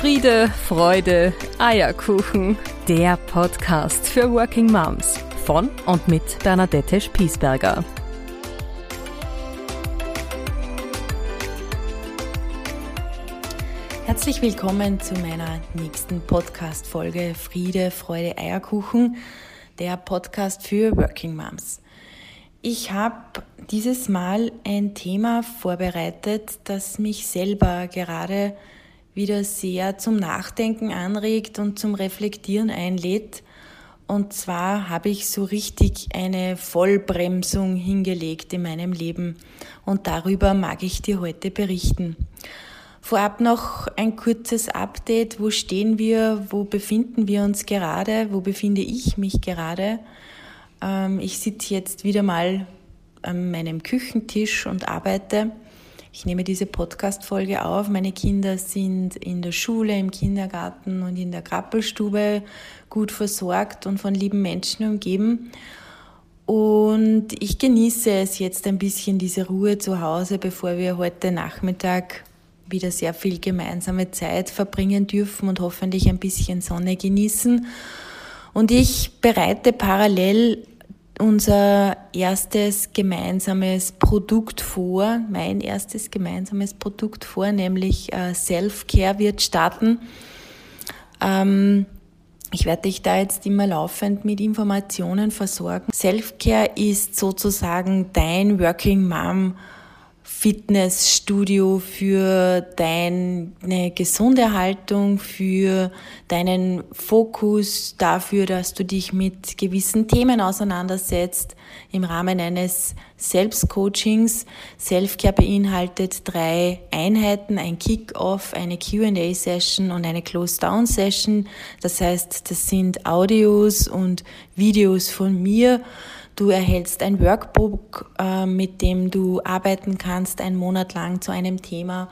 Friede, Freude, Eierkuchen. Der Podcast für Working Moms von und mit Bernadette Spiesberger. Herzlich willkommen zu meiner nächsten Podcast-Folge Friede, Freude, Eierkuchen, der Podcast für Working Moms. Ich habe dieses Mal ein Thema vorbereitet, das mich selber gerade wieder sehr zum Nachdenken anregt und zum Reflektieren einlädt. Und zwar habe ich so richtig eine Vollbremsung hingelegt in meinem Leben. Und darüber mag ich dir heute berichten. Vorab noch ein kurzes Update. Wo stehen wir? Wo befinden wir uns gerade? Wo befinde ich mich gerade? Ähm, ich sitze jetzt wieder mal an meinem Küchentisch und arbeite. Ich nehme diese Podcast-Folge auf. Meine Kinder sind in der Schule, im Kindergarten und in der Krabbelstube gut versorgt und von lieben Menschen umgeben. Und ich genieße es jetzt ein bisschen, diese Ruhe zu Hause, bevor wir heute Nachmittag wieder sehr viel gemeinsame Zeit verbringen dürfen und hoffentlich ein bisschen Sonne genießen. Und ich bereite parallel unser erstes gemeinsames Produkt vor, mein erstes gemeinsames Produkt vor, nämlich äh, Self-Care wird starten. Ähm, ich werde dich da jetzt immer laufend mit Informationen versorgen. Self-Care ist sozusagen dein Working Mom Fitnessstudio für deine gesunde Haltung, für deinen Fokus dafür, dass du dich mit gewissen Themen auseinandersetzt im Rahmen eines Selbstcoachings. Selfcare beinhaltet drei Einheiten, ein Kick-Off, eine Q&A-Session und eine Close-Down-Session. Das heißt, das sind Audios und Videos von mir, Du erhältst ein Workbook, äh, mit dem du arbeiten kannst, einen Monat lang zu einem Thema.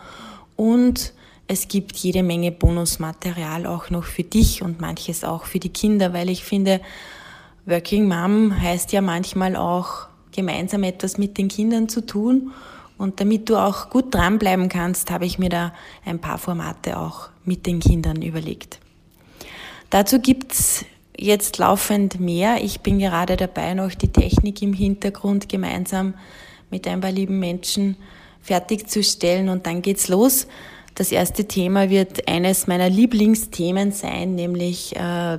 Und es gibt jede Menge Bonusmaterial auch noch für dich und manches auch für die Kinder, weil ich finde, Working Mom heißt ja manchmal auch gemeinsam etwas mit den Kindern zu tun. Und damit du auch gut dranbleiben kannst, habe ich mir da ein paar Formate auch mit den Kindern überlegt. Dazu gibt's jetzt laufend mehr. Ich bin gerade dabei, noch die Technik im Hintergrund gemeinsam mit ein paar lieben Menschen fertigzustellen und dann geht's los. Das erste Thema wird eines meiner Lieblingsthemen sein, nämlich äh,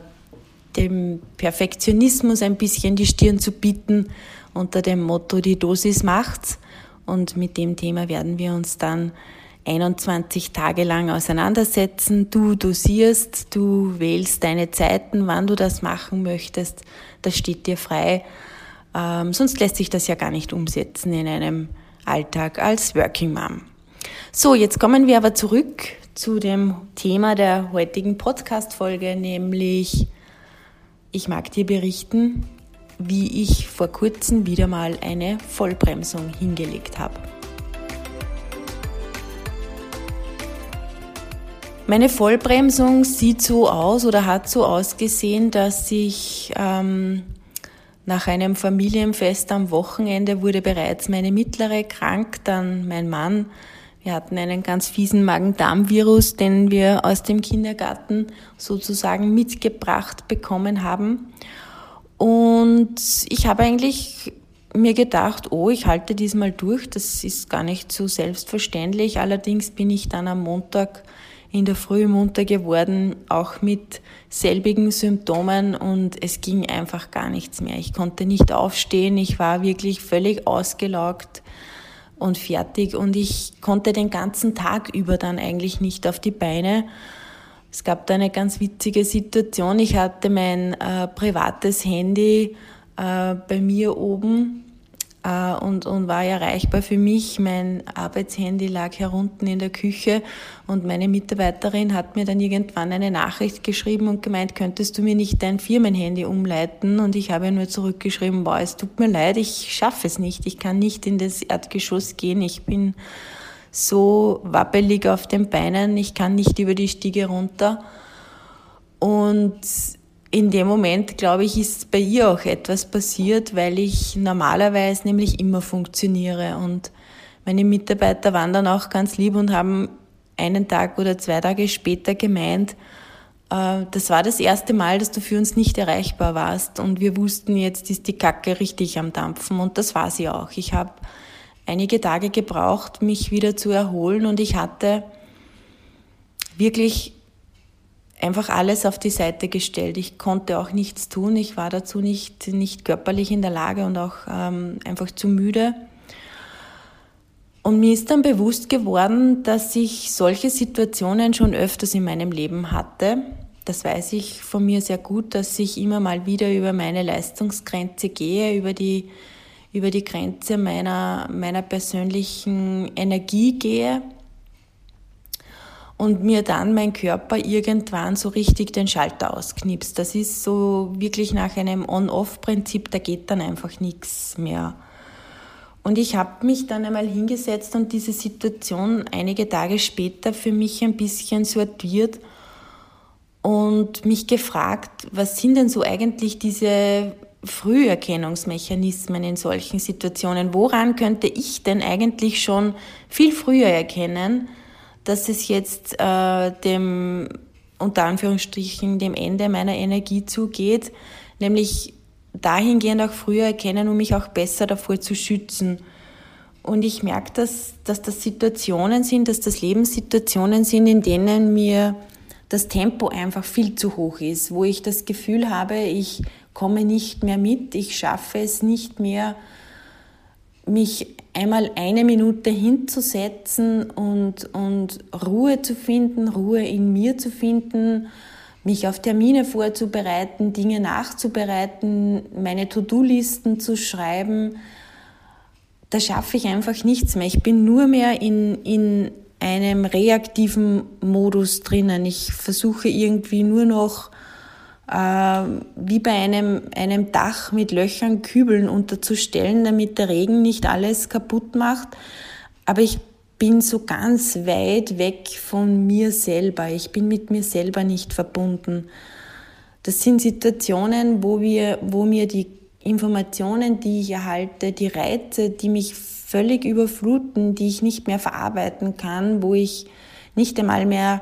dem Perfektionismus ein bisschen die Stirn zu bieten unter dem Motto, die Dosis macht's. Und mit dem Thema werden wir uns dann 21 Tage lang auseinandersetzen. Du dosierst, du wählst deine Zeiten, wann du das machen möchtest. Das steht dir frei. Ähm, sonst lässt sich das ja gar nicht umsetzen in einem Alltag als Working Mom. So, jetzt kommen wir aber zurück zu dem Thema der heutigen Podcast-Folge, nämlich ich mag dir berichten, wie ich vor kurzem wieder mal eine Vollbremsung hingelegt habe. Meine Vollbremsung sieht so aus oder hat so ausgesehen, dass ich ähm, nach einem Familienfest am Wochenende wurde bereits meine mittlere krank, dann mein Mann. Wir hatten einen ganz fiesen Magen-Darm-Virus, den wir aus dem Kindergarten sozusagen mitgebracht bekommen haben. Und ich habe eigentlich mir gedacht, oh, ich halte diesmal durch. Das ist gar nicht so selbstverständlich. Allerdings bin ich dann am Montag in der Früh munter geworden, auch mit selbigen Symptomen und es ging einfach gar nichts mehr. Ich konnte nicht aufstehen, ich war wirklich völlig ausgelaugt und fertig und ich konnte den ganzen Tag über dann eigentlich nicht auf die Beine. Es gab da eine ganz witzige Situation. Ich hatte mein äh, privates Handy äh, bei mir oben und, und war erreichbar für mich. Mein Arbeitshandy lag herunten in der Küche und meine Mitarbeiterin hat mir dann irgendwann eine Nachricht geschrieben und gemeint, könntest du mir nicht dein Firmenhandy umleiten? Und ich habe nur zurückgeschrieben, boah, es tut mir leid, ich schaffe es nicht. Ich kann nicht in das Erdgeschoss gehen. Ich bin so wappelig auf den Beinen. Ich kann nicht über die Stiege runter. Und in dem Moment, glaube ich, ist bei ihr auch etwas passiert, weil ich normalerweise nämlich immer funktioniere. Und meine Mitarbeiter waren dann auch ganz lieb und haben einen Tag oder zwei Tage später gemeint, äh, das war das erste Mal, dass du für uns nicht erreichbar warst und wir wussten, jetzt ist die Kacke richtig am Dampfen und das war sie auch. Ich habe einige Tage gebraucht, mich wieder zu erholen und ich hatte wirklich einfach alles auf die Seite gestellt. Ich konnte auch nichts tun. Ich war dazu nicht, nicht körperlich in der Lage und auch ähm, einfach zu müde. Und mir ist dann bewusst geworden, dass ich solche Situationen schon öfters in meinem Leben hatte. Das weiß ich von mir sehr gut, dass ich immer mal wieder über meine Leistungsgrenze gehe, über die, über die Grenze meiner, meiner persönlichen Energie gehe und mir dann mein Körper irgendwann so richtig den Schalter ausknipst. Das ist so wirklich nach einem On-Off-Prinzip, da geht dann einfach nichts mehr. Und ich habe mich dann einmal hingesetzt und diese Situation einige Tage später für mich ein bisschen sortiert und mich gefragt, was sind denn so eigentlich diese Früherkennungsmechanismen in solchen Situationen? Woran könnte ich denn eigentlich schon viel früher erkennen, dass es jetzt äh, dem unter Anführungsstrichen dem Ende meiner Energie zugeht, nämlich dahingehend auch früher erkennen, um mich auch besser davor zu schützen. Und ich merke, dass, dass das Situationen sind, dass das Lebenssituationen sind, in denen mir das Tempo einfach viel zu hoch ist, wo ich das Gefühl habe, ich komme nicht mehr mit, ich schaffe es nicht mehr, mich einmal eine Minute hinzusetzen und, und Ruhe zu finden, Ruhe in mir zu finden, mich auf Termine vorzubereiten, Dinge nachzubereiten, meine To-Do-Listen zu schreiben, da schaffe ich einfach nichts mehr. Ich bin nur mehr in, in einem reaktiven Modus drinnen. Ich versuche irgendwie nur noch wie bei einem, einem Dach mit Löchern Kübeln unterzustellen, damit der Regen nicht alles kaputt macht. Aber ich bin so ganz weit weg von mir selber. Ich bin mit mir selber nicht verbunden. Das sind Situationen, wo, wir, wo mir die Informationen, die ich erhalte, die Reize, die mich völlig überfluten, die ich nicht mehr verarbeiten kann, wo ich nicht einmal mehr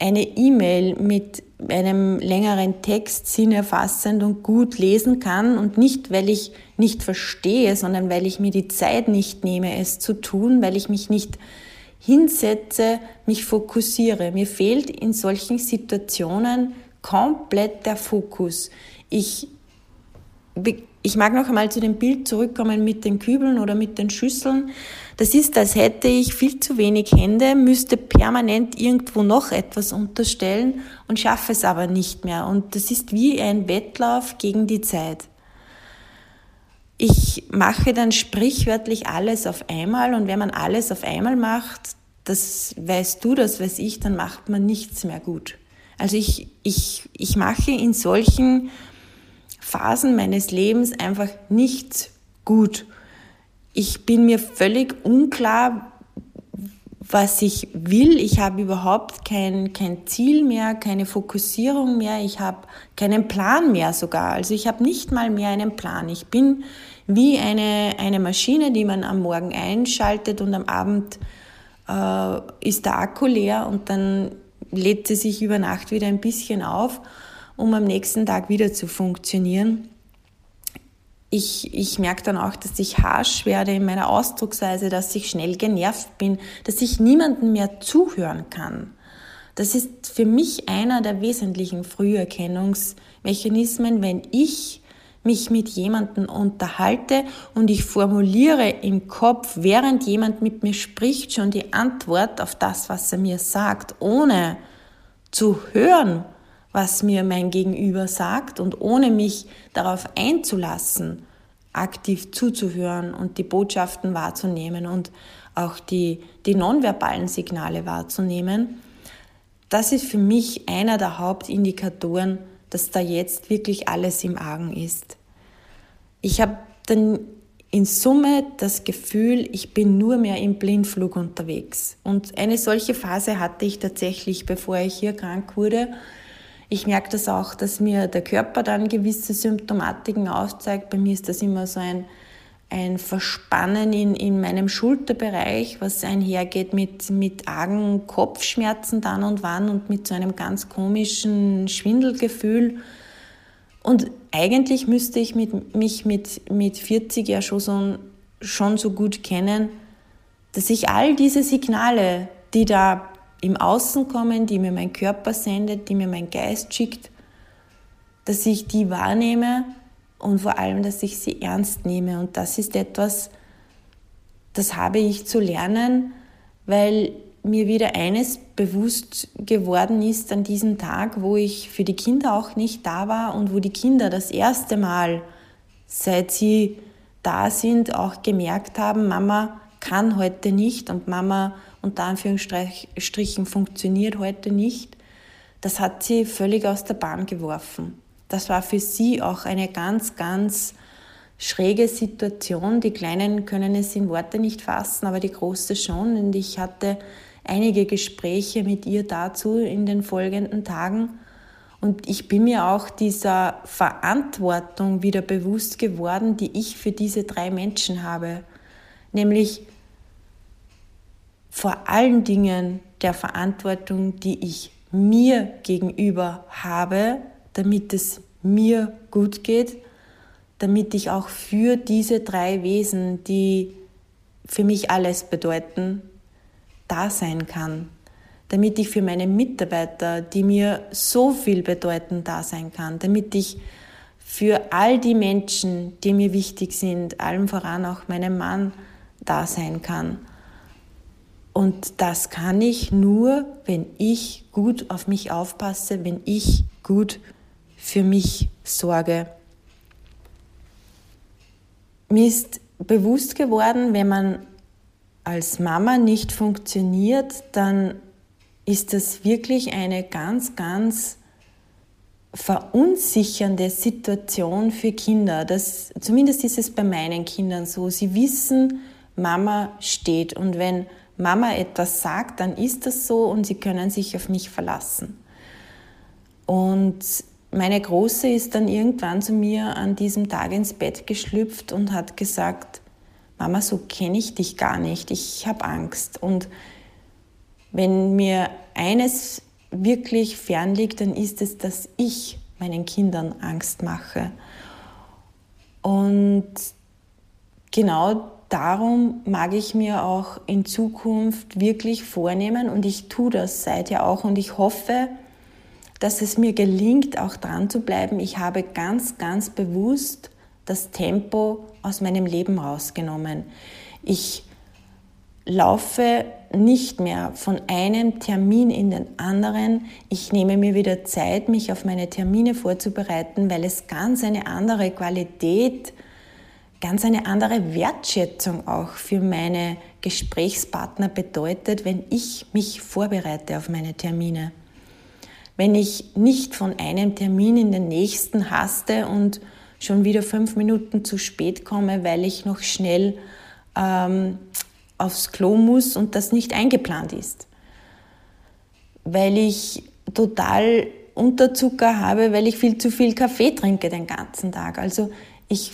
eine E-Mail mit einem längeren Text sinnerfassend und gut lesen kann und nicht, weil ich nicht verstehe, sondern weil ich mir die Zeit nicht nehme, es zu tun, weil ich mich nicht hinsetze, mich fokussiere. Mir fehlt in solchen Situationen komplett der Fokus. Ich, ich mag noch einmal zu dem Bild zurückkommen mit den Kübeln oder mit den Schüsseln. Das ist, als hätte ich viel zu wenig Hände, müsste permanent irgendwo noch etwas unterstellen und schaffe es aber nicht mehr. Und das ist wie ein Wettlauf gegen die Zeit. Ich mache dann sprichwörtlich alles auf einmal und wenn man alles auf einmal macht, das weißt du, das weiß ich, dann macht man nichts mehr gut. Also ich, ich, ich mache in solchen Phasen meines Lebens einfach nichts gut ich bin mir völlig unklar, was ich will. Ich habe überhaupt kein, kein Ziel mehr, keine Fokussierung mehr. Ich habe keinen Plan mehr sogar. Also ich habe nicht mal mehr einen Plan. Ich bin wie eine, eine Maschine, die man am Morgen einschaltet und am Abend äh, ist der Akku leer und dann lädt sie sich über Nacht wieder ein bisschen auf, um am nächsten Tag wieder zu funktionieren ich, ich merke dann auch, dass ich harsch werde in meiner Ausdrucksweise, dass ich schnell genervt bin, dass ich niemandem mehr zuhören kann. Das ist für mich einer der wesentlichen Früherkennungsmechanismen, wenn ich mich mit jemandem unterhalte und ich formuliere im Kopf, während jemand mit mir spricht, schon die Antwort auf das, was er mir sagt, ohne zu hören, was mir mein Gegenüber sagt und ohne mich darauf einzulassen, aktiv zuzuhören und die Botschaften wahrzunehmen und auch die, die nonverbalen Signale wahrzunehmen, das ist für mich einer der Hauptindikatoren, dass da jetzt wirklich alles im Argen ist. Ich habe dann in Summe das Gefühl, ich bin nur mehr im Blindflug unterwegs. Und eine solche Phase hatte ich tatsächlich, bevor ich hier krank wurde. Ich merke das auch, dass mir der Körper dann gewisse Symptomatiken aufzeigt. Bei mir ist das immer so ein, ein Verspannen in, in meinem Schulterbereich, was einhergeht mit, mit argen Kopfschmerzen dann und wann und mit so einem ganz komischen Schwindelgefühl. Und eigentlich müsste ich mit, mich mit, mit 40 ja schon so, schon so gut kennen, dass ich all diese Signale, die da im Außen kommen, die mir mein Körper sendet, die mir mein Geist schickt, dass ich die wahrnehme und vor allem, dass ich sie ernst nehme. Und das ist etwas, das habe ich zu lernen, weil mir wieder eines bewusst geworden ist an diesem Tag, wo ich für die Kinder auch nicht da war und wo die Kinder das erste Mal, seit sie da sind, auch gemerkt haben, Mama kann heute nicht und Mama unter Anführungsstrichen funktioniert heute nicht. Das hat sie völlig aus der Bahn geworfen. Das war für sie auch eine ganz, ganz schräge Situation. Die Kleinen können es in Worte nicht fassen, aber die Große schon. Und ich hatte einige Gespräche mit ihr dazu in den folgenden Tagen. Und ich bin mir auch dieser Verantwortung wieder bewusst geworden, die ich für diese drei Menschen habe. Nämlich vor allen Dingen der Verantwortung, die ich mir gegenüber habe, damit es mir gut geht, damit ich auch für diese drei Wesen, die für mich alles bedeuten, da sein kann. Damit ich für meine Mitarbeiter, die mir so viel bedeuten, da sein kann. Damit ich für all die Menschen, die mir wichtig sind, allem voran auch meinem Mann, da sein kann. Und das kann ich nur, wenn ich gut auf mich aufpasse, wenn ich gut für mich sorge. Mir ist bewusst geworden, wenn man als Mama nicht funktioniert, dann ist das wirklich eine ganz, ganz verunsichernde Situation für Kinder. Das, zumindest ist es bei meinen Kindern so. Sie wissen, Mama steht und wenn Mama etwas sagt, dann ist das so und sie können sich auf mich verlassen. Und meine Große ist dann irgendwann zu mir an diesem Tag ins Bett geschlüpft und hat gesagt, Mama, so kenne ich dich gar nicht, ich habe Angst. Und wenn mir eines wirklich fern liegt, dann ist es, dass ich meinen Kindern Angst mache. Und genau darum mag ich mir auch in Zukunft wirklich vornehmen und ich tue das seither auch und ich hoffe, dass es mir gelingt, auch dran zu bleiben. Ich habe ganz, ganz bewusst das Tempo aus meinem Leben rausgenommen. Ich laufe nicht mehr von einem Termin in den anderen. Ich nehme mir wieder Zeit, mich auf meine Termine vorzubereiten, weil es ganz eine andere Qualität, ganz eine andere Wertschätzung auch für meine Gesprächspartner bedeutet, wenn ich mich vorbereite auf meine Termine wenn ich nicht von einem Termin in den nächsten haste und schon wieder fünf Minuten zu spät komme, weil ich noch schnell ähm, aufs Klo muss und das nicht eingeplant ist. Weil ich total Unterzucker habe, weil ich viel zu viel Kaffee trinke den ganzen Tag. Also ich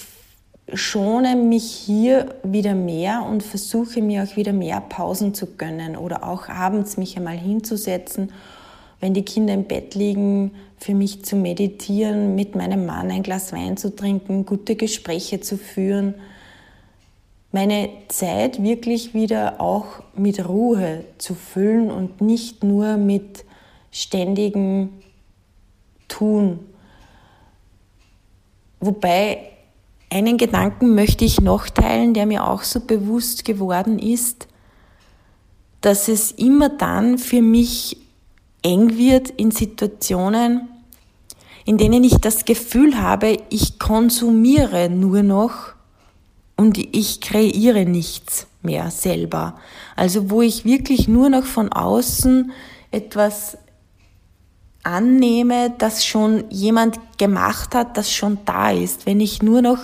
schone mich hier wieder mehr und versuche mir auch wieder mehr Pausen zu gönnen oder auch abends mich einmal hinzusetzen wenn die Kinder im Bett liegen, für mich zu meditieren, mit meinem Mann ein Glas Wein zu trinken, gute Gespräche zu führen, meine Zeit wirklich wieder auch mit Ruhe zu füllen und nicht nur mit ständigem Tun. Wobei einen Gedanken möchte ich noch teilen, der mir auch so bewusst geworden ist, dass es immer dann für mich eng wird in Situationen, in denen ich das Gefühl habe, ich konsumiere nur noch und ich kreiere nichts mehr selber. Also wo ich wirklich nur noch von außen etwas annehme, das schon jemand gemacht hat, das schon da ist. Wenn ich nur noch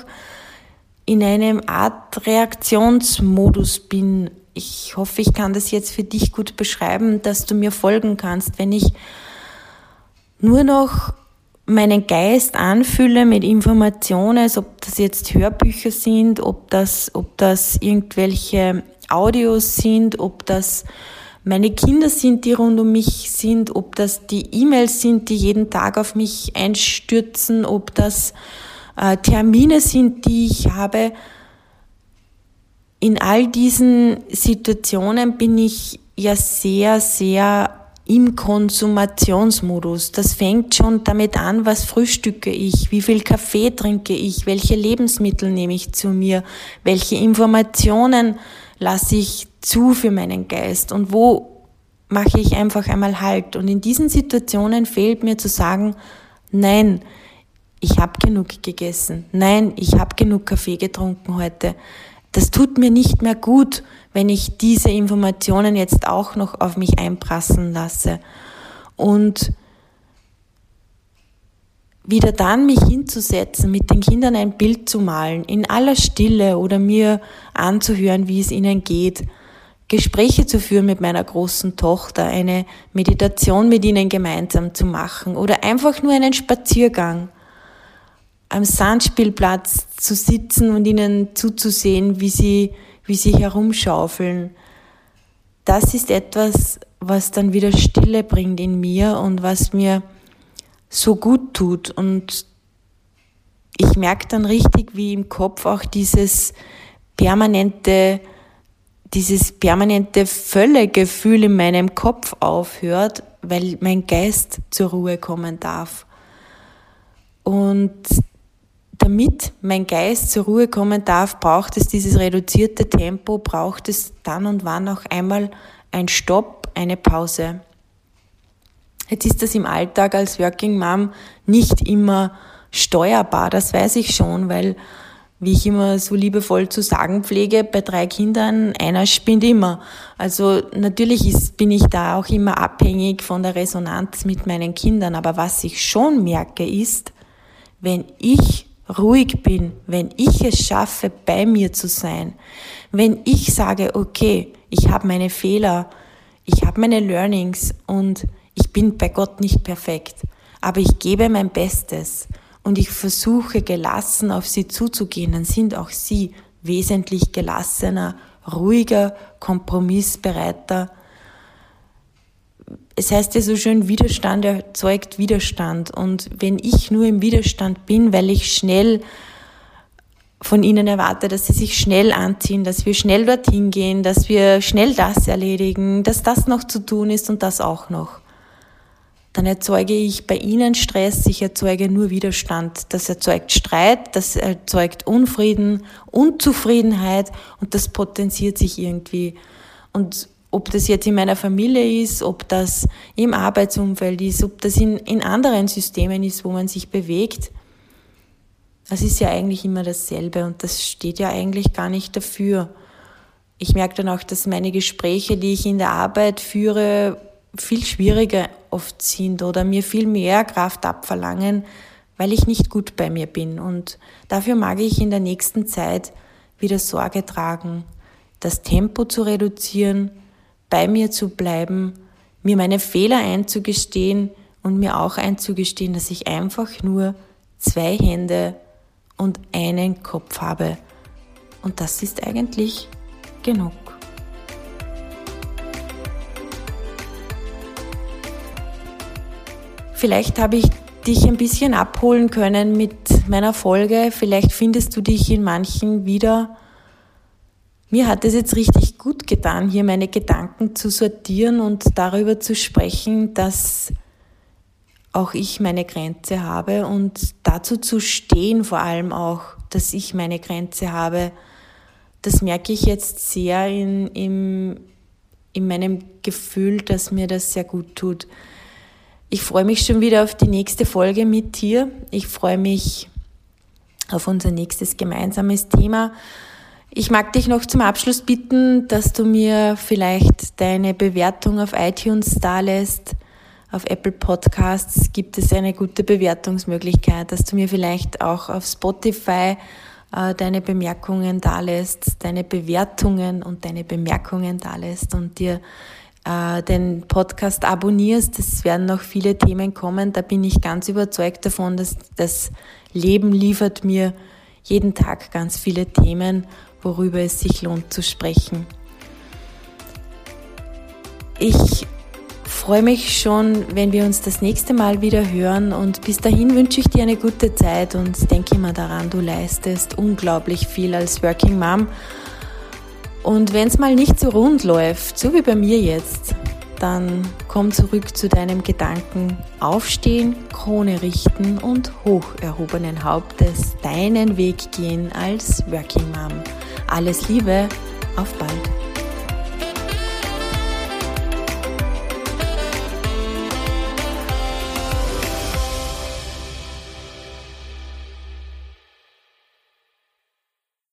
in einem Art Reaktionsmodus bin, ich hoffe, ich kann das jetzt für dich gut beschreiben, dass du mir folgen kannst. Wenn ich nur noch meinen Geist anfülle mit Informationen, ob das jetzt Hörbücher sind, ob das, ob das irgendwelche Audios sind, ob das meine Kinder sind, die rund um mich sind, ob das die E-Mails sind, die jeden Tag auf mich einstürzen, ob das äh, Termine sind, die ich habe. In all diesen Situationen bin ich ja sehr, sehr im Konsumationsmodus. Das fängt schon damit an, was frühstücke ich, wie viel Kaffee trinke ich, welche Lebensmittel nehme ich zu mir, welche Informationen lasse ich zu für meinen Geist und wo mache ich einfach einmal Halt. Und in diesen Situationen fehlt mir zu sagen, nein, ich habe genug gegessen, nein, ich habe genug Kaffee getrunken heute. Das tut mir nicht mehr gut, wenn ich diese Informationen jetzt auch noch auf mich einprassen lasse. Und wieder dann mich hinzusetzen, mit den Kindern ein Bild zu malen, in aller Stille oder mir anzuhören, wie es ihnen geht, Gespräche zu führen mit meiner großen Tochter, eine Meditation mit ihnen gemeinsam zu machen oder einfach nur einen Spaziergang am Sandspielplatz zu sitzen und ihnen zuzusehen, wie sie, wie sie herumschaufeln. Das ist etwas, was dann wieder Stille bringt in mir und was mir so gut tut. Und ich merke dann richtig, wie im Kopf auch dieses permanente, dieses permanente Völlegefühl in meinem Kopf aufhört, weil mein Geist zur Ruhe kommen darf. Und damit mein Geist zur Ruhe kommen darf, braucht es dieses reduzierte Tempo, braucht es dann und wann auch einmal ein Stopp, eine Pause. Jetzt ist das im Alltag als Working Mom nicht immer steuerbar, das weiß ich schon, weil, wie ich immer so liebevoll zu sagen pflege, bei drei Kindern, einer spinnt immer. Also natürlich ist, bin ich da auch immer abhängig von der Resonanz mit meinen Kindern, aber was ich schon merke ist, wenn ich ruhig bin, wenn ich es schaffe, bei mir zu sein, wenn ich sage, okay, ich habe meine Fehler, ich habe meine Learnings und ich bin bei Gott nicht perfekt, aber ich gebe mein Bestes und ich versuche gelassen auf sie zuzugehen, dann sind auch sie wesentlich gelassener, ruhiger, kompromissbereiter, es heißt ja so schön, Widerstand erzeugt Widerstand. Und wenn ich nur im Widerstand bin, weil ich schnell von ihnen erwarte, dass sie sich schnell anziehen, dass wir schnell dorthin gehen, dass wir schnell das erledigen, dass das noch zu tun ist und das auch noch. Dann erzeuge ich bei ihnen Stress, ich erzeuge nur Widerstand. Das erzeugt Streit, das erzeugt Unfrieden, Unzufriedenheit und das potenziert sich irgendwie. Und ob das jetzt in meiner Familie ist, ob das im Arbeitsumfeld ist, ob das in, in anderen Systemen ist, wo man sich bewegt. Das ist ja eigentlich immer dasselbe und das steht ja eigentlich gar nicht dafür. Ich merke dann auch, dass meine Gespräche, die ich in der Arbeit führe, viel schwieriger oft sind oder mir viel mehr Kraft abverlangen, weil ich nicht gut bei mir bin. Und dafür mag ich in der nächsten Zeit wieder Sorge tragen, das Tempo zu reduzieren, bei mir zu bleiben, mir meine Fehler einzugestehen und mir auch einzugestehen, dass ich einfach nur zwei Hände und einen Kopf habe. Und das ist eigentlich genug. Vielleicht habe ich dich ein bisschen abholen können mit meiner Folge. Vielleicht findest du dich in manchen wieder mir hat es jetzt richtig gut getan, hier meine Gedanken zu sortieren und darüber zu sprechen, dass auch ich meine Grenze habe und dazu zu stehen vor allem auch, dass ich meine Grenze habe. Das merke ich jetzt sehr in, in, in meinem Gefühl, dass mir das sehr gut tut. Ich freue mich schon wieder auf die nächste Folge mit dir. Ich freue mich auf unser nächstes gemeinsames Thema. Ich mag dich noch zum Abschluss bitten, dass du mir vielleicht deine Bewertung auf iTunes dalässt. Auf Apple Podcasts gibt es eine gute Bewertungsmöglichkeit, dass du mir vielleicht auch auf Spotify äh, deine Bemerkungen dalässt, deine Bewertungen und deine Bemerkungen dalässt und dir äh, den Podcast abonnierst. Es werden noch viele Themen kommen. Da bin ich ganz überzeugt davon, dass das Leben liefert mir jeden Tag ganz viele Themen, worüber es sich lohnt zu sprechen. Ich freue mich schon, wenn wir uns das nächste Mal wieder hören und bis dahin wünsche ich dir eine gute Zeit und denke immer daran, du leistest unglaublich viel als Working Mom. Und wenn es mal nicht so rund läuft, so wie bei mir jetzt, dann komm zurück zu deinem Gedanken, aufstehen, Krone richten und hoch erhobenen Hauptes deinen Weg gehen als Working Mom. Alles Liebe, auf bald.